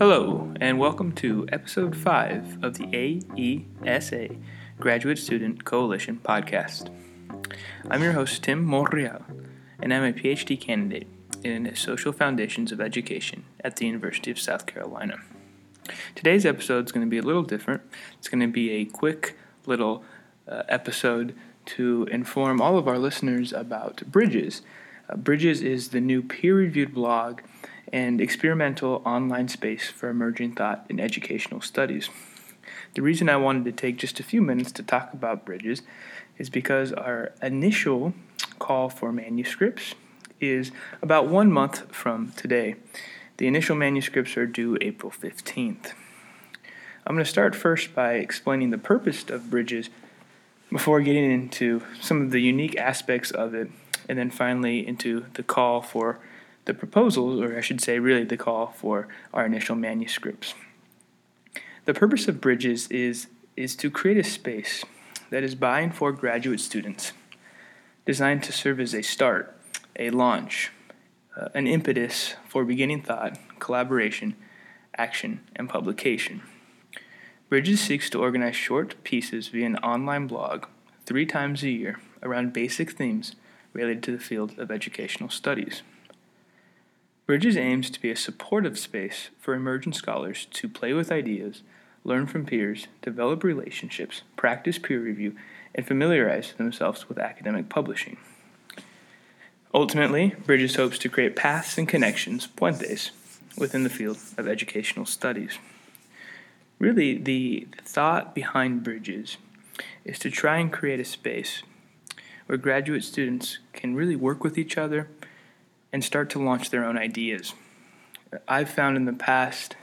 Hello, and welcome to episode 5 of the AESA Graduate Student Coalition podcast. I'm your host, Tim Monreal, and I'm a PhD candidate in Social Foundations of Education at the University of South Carolina. Today's episode is going to be a little different. It's going to be a quick little uh, episode to inform all of our listeners about Bridges. Uh, Bridges is the new peer reviewed blog and experimental online space for emerging thought in educational studies. The reason I wanted to take just a few minutes to talk about Bridges is because our initial call for manuscripts is about one month from today. The initial manuscripts are due April 15th. I'm going to start first by explaining the purpose of Bridges before getting into some of the unique aspects of it, and then finally into the call for the proposals, or I should say, really the call for our initial manuscripts. The purpose of Bridges is, is to create a space that is by and for graduate students, designed to serve as a start, a launch, uh, an impetus for beginning thought, collaboration, action, and publication. Bridges seeks to organize short pieces via an online blog three times a year around basic themes related to the field of educational studies. Bridges aims to be a supportive space for emergent scholars to play with ideas, learn from peers, develop relationships, practice peer review, and familiarize themselves with academic publishing. Ultimately, Bridges hopes to create paths and connections, puentes, within the field of educational studies. Really, the thought behind Bridges is to try and create a space where graduate students can really work with each other and start to launch their own ideas. I've found in the past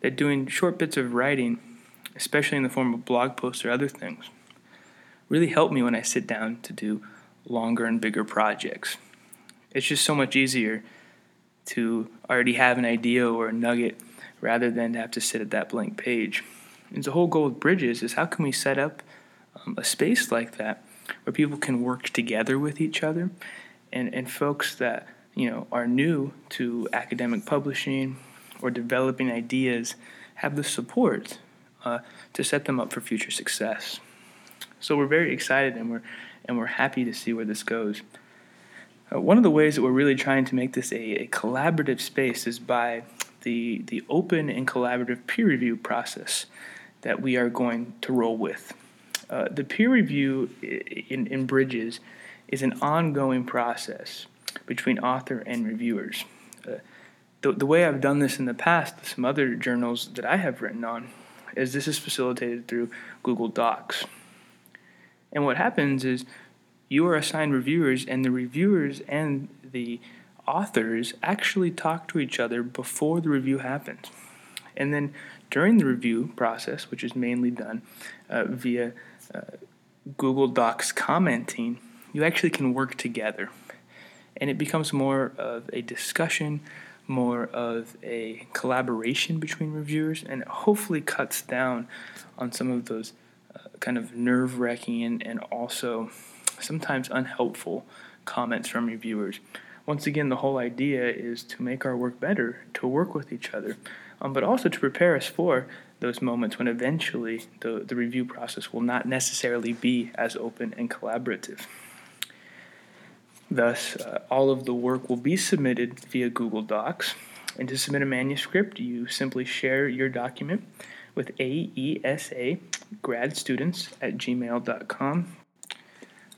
that doing short bits of writing, especially in the form of blog posts or other things, really help me when I sit down to do longer and bigger projects. It's just so much easier to already have an idea or a nugget rather than to have to sit at that blank page. And the whole goal of Bridges is how can we set up um, a space like that where people can work together with each other and, and folks that you know are new to academic publishing or developing ideas have the support uh, to set them up for future success. So we're very excited and we're and we're happy to see where this goes. Uh, one of the ways that we're really trying to make this a, a collaborative space is by the, the open and collaborative peer review process that we are going to roll with. Uh, the peer review in, in Bridges is an ongoing process between author and reviewers. Uh, the, the way I've done this in the past, some other journals that I have written on, is this is facilitated through Google Docs. And what happens is you are assigned reviewers, and the reviewers and the authors actually talk to each other before the review happens. And then during the review process, which is mainly done uh, via uh, Google Docs commenting, you actually can work together. And it becomes more of a discussion, more of a collaboration between reviewers, and hopefully cuts down on some of those uh, kind of nerve wracking and, and also sometimes unhelpful comments from reviewers once again, the whole idea is to make our work better, to work with each other, um, but also to prepare us for those moments when eventually the, the review process will not necessarily be as open and collaborative. Thus, uh, all of the work will be submitted via Google Docs. And to submit a manuscript, you simply share your document with AESA grad students at gmail.com.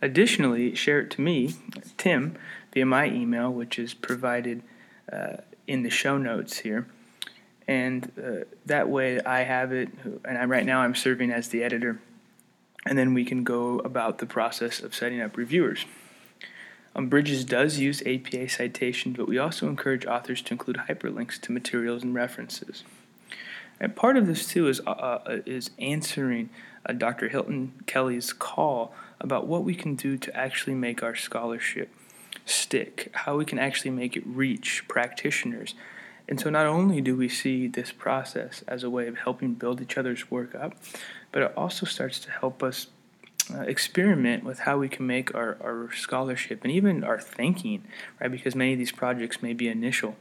Additionally, share it to me, Tim, via my email, which is provided uh, in the show notes here. And uh, that way I have it, and I, right now I'm serving as the editor, and then we can go about the process of setting up reviewers. Um, Bridges does use APA citations, but we also encourage authors to include hyperlinks to materials and references. And part of this too is uh, uh is answering uh, Dr. Hilton Kelly's call about what we can do to actually make our scholarship stick, how we can actually make it reach practitioners. And so, not only do we see this process as a way of helping build each other's work up, but it also starts to help us uh, experiment with how we can make our, our scholarship and even our thinking, right? Because many of these projects may be initial,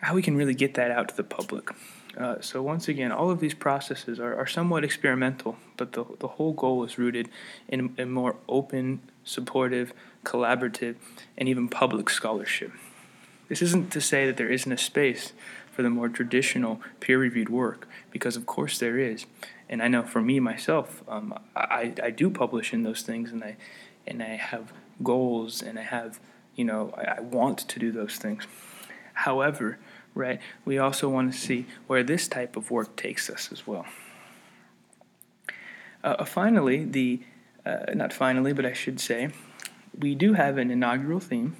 how we can really get that out to the public. Uh, so, once again, all of these processes are, are somewhat experimental, but the, the whole goal is rooted in a more open, supportive, collaborative, and even public scholarship. This isn't to say that there isn't a space for the more traditional peer reviewed work, because of course there is. And I know for me myself, um, I, I do publish in those things, and I, and I have goals, and I have, you know, I, I want to do those things. However, right, we also want to see where this type of work takes us as well. Uh, finally, the uh, not finally, but I should say, we do have an inaugural theme,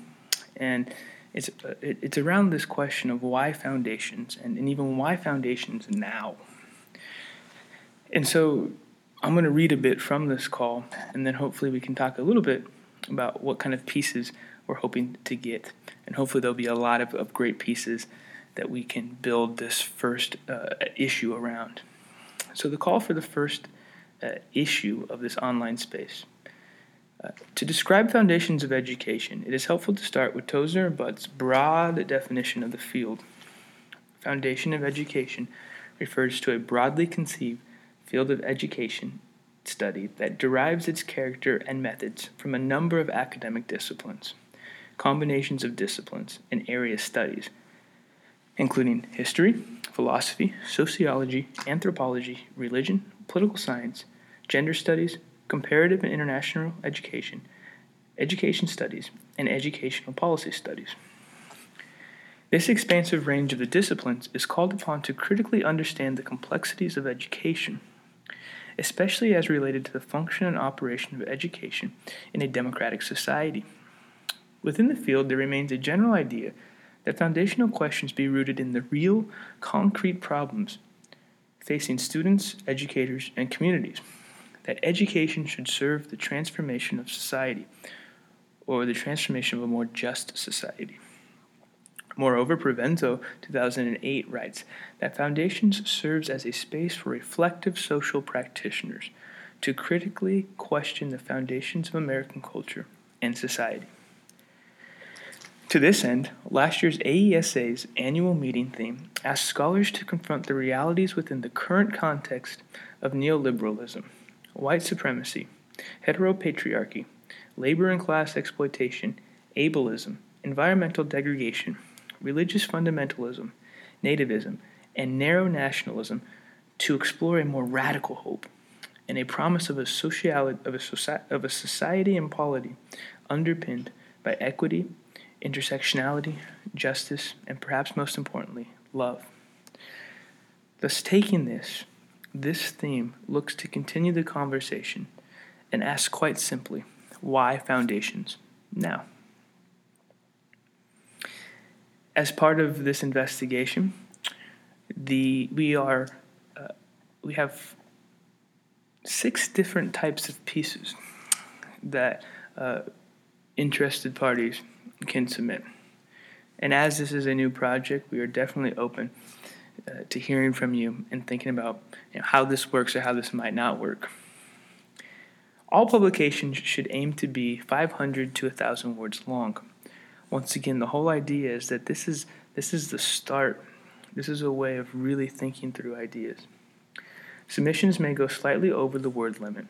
and it's uh, it, it's around this question of why foundations, and, and even why foundations now. And so, I'm going to read a bit from this call, and then hopefully we can talk a little bit about what kind of pieces we're hoping to get. And hopefully, there'll be a lot of, of great pieces that we can build this first uh, issue around. So, the call for the first uh, issue of this online space. Uh, to describe foundations of education, it is helpful to start with Tozer and Butts' broad definition of the field. Foundation of education refers to a broadly conceived field of education study that derives its character and methods from a number of academic disciplines, combinations of disciplines, and area studies, including history, philosophy, sociology, anthropology, religion, political science, gender studies, comparative and international education, education studies, and educational policy studies. This expansive range of the disciplines is called upon to critically understand the complexities of education especially as related to the function and operation of education in a democratic society. Within the field, there remains a general idea that foundational questions be rooted in the real, concrete problems facing students, educators, and communities. That education should serve the transformation of society, or the transformation of a more just society. Moreover, Provenzo 2008 writes that Foundations serves as a space for reflective social practitioners to critically question the foundations of American culture and society. To this end, last year's AESA's annual meeting theme asked scholars to confront the realities within the current context of neoliberalism, white supremacy, heteropatriarchy, labor and class exploitation, ableism, environmental degradation, religious fundamentalism, nativism, and narrow nationalism to explore a more radical hope and a promise of a, sociality, of a, soci- of a society and polity underpinned by equity, intersectionality, justice, and perhaps most importantly, love. Thus, taking this, this theme looks to continue the conversation and asks quite simply, why foundations now? As part of this investigation, the we are uh, we have six different types of pieces that uh, interested parties can submit. And as this is a new project, we are definitely open uh, to hearing from you and thinking about you know, how this works or how this might not work. All publications should aim to be 500 to 1,000 words long once again, the whole idea is that this is this is the start. This is a way of really thinking through ideas. Submissions may go slightly over the word limit.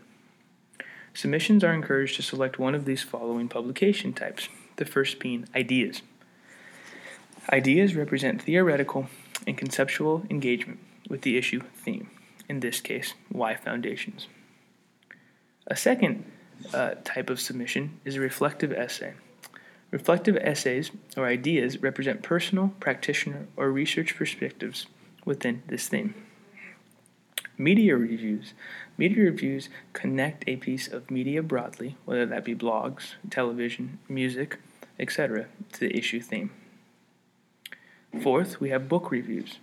Submissions are encouraged to select one of these following publication types, the first being ideas. Ideas represent theoretical and conceptual engagement with the issue theme, in this case, why foundations. A second uh, type of submission is a reflective essay. Reflective essays or ideas represent personal, practitioner, or research perspectives within this theme. Media reviews. Media reviews connect a piece of media broadly, whether that be blogs, television, music, etc., to the issue theme. Fourth, we have book reviews.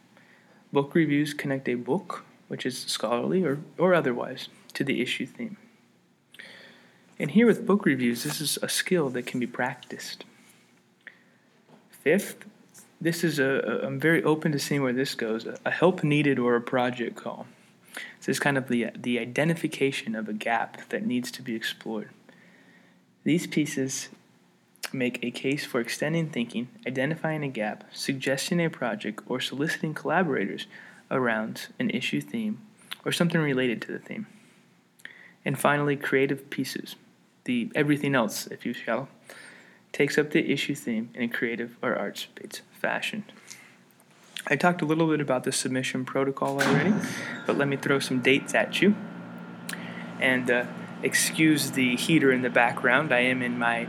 Book reviews connect a book, which is scholarly or, or otherwise, to the issue theme. And here with book reviews, this is a skill that can be practiced. Fifth, this is a, I'm very open to seeing where this goes. A, help needed or a project call. This is kind of the the identification of a gap that needs to be explored. These pieces make a case for extending thinking, identifying a gap, suggesting a project, or soliciting collaborators around an issue theme or something related to the theme. And finally, creative pieces, the everything else, if you shall, takes up the issue theme in a creative or arts based fashion. I talked a little bit about the submission protocol already, but let me throw some dates at you. And uh, excuse the heater in the background. I am in my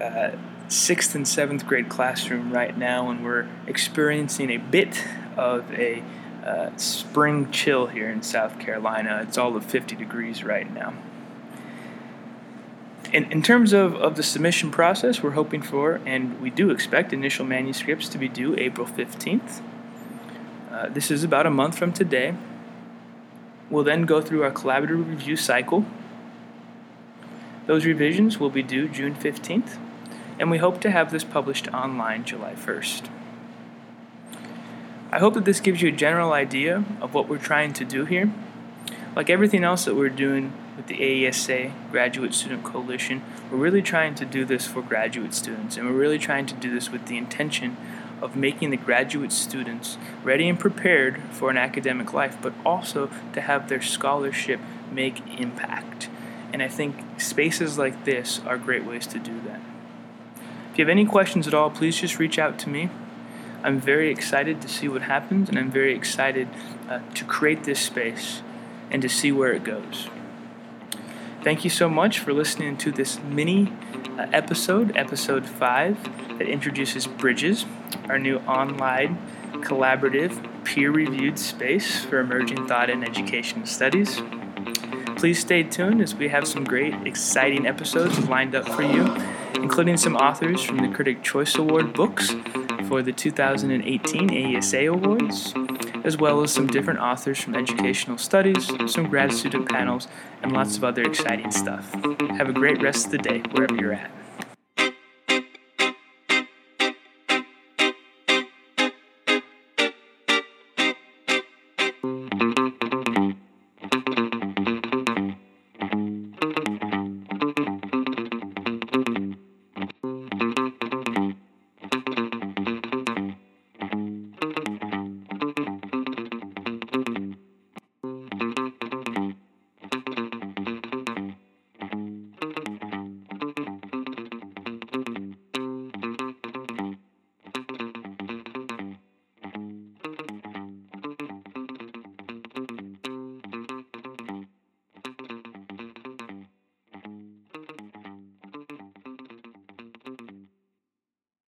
uh, sixth and seventh grade classroom right now, and we're experiencing a bit of a uh, spring chill here in South Carolina. It's all of 50 degrees right now. In, in terms of, of the submission process, we're hoping for, and we do expect, initial manuscripts to be due April 15th. Uh, this is about a month from today. We'll then go through our collaborative review cycle. Those revisions will be due June 15th, and we hope to have this published online July 1st. I hope that this gives you a general idea of what we're trying to do here. Like everything else that we're doing with the AESA Graduate Student Coalition, we're really trying to do this for graduate students, and we're really trying to do this with the intention of making the graduate students ready and prepared for an academic life, but also to have their scholarship make impact. And I think spaces like this are great ways to do that. If you have any questions at all, please just reach out to me. I'm very excited to see what happens, and I'm very excited uh, to create this space and to see where it goes. Thank you so much for listening to this mini uh, episode, episode 5, that introduces Bridges, our new online, collaborative, peer reviewed space for emerging thought and education studies. Please stay tuned as we have some great, exciting episodes lined up for you, including some authors from the Critic Choice Award books for the 2018 AESA Awards as well as some different authors from educational studies, some grad student panels, and lots of other exciting stuff. Have a great rest of the day, wherever you're at.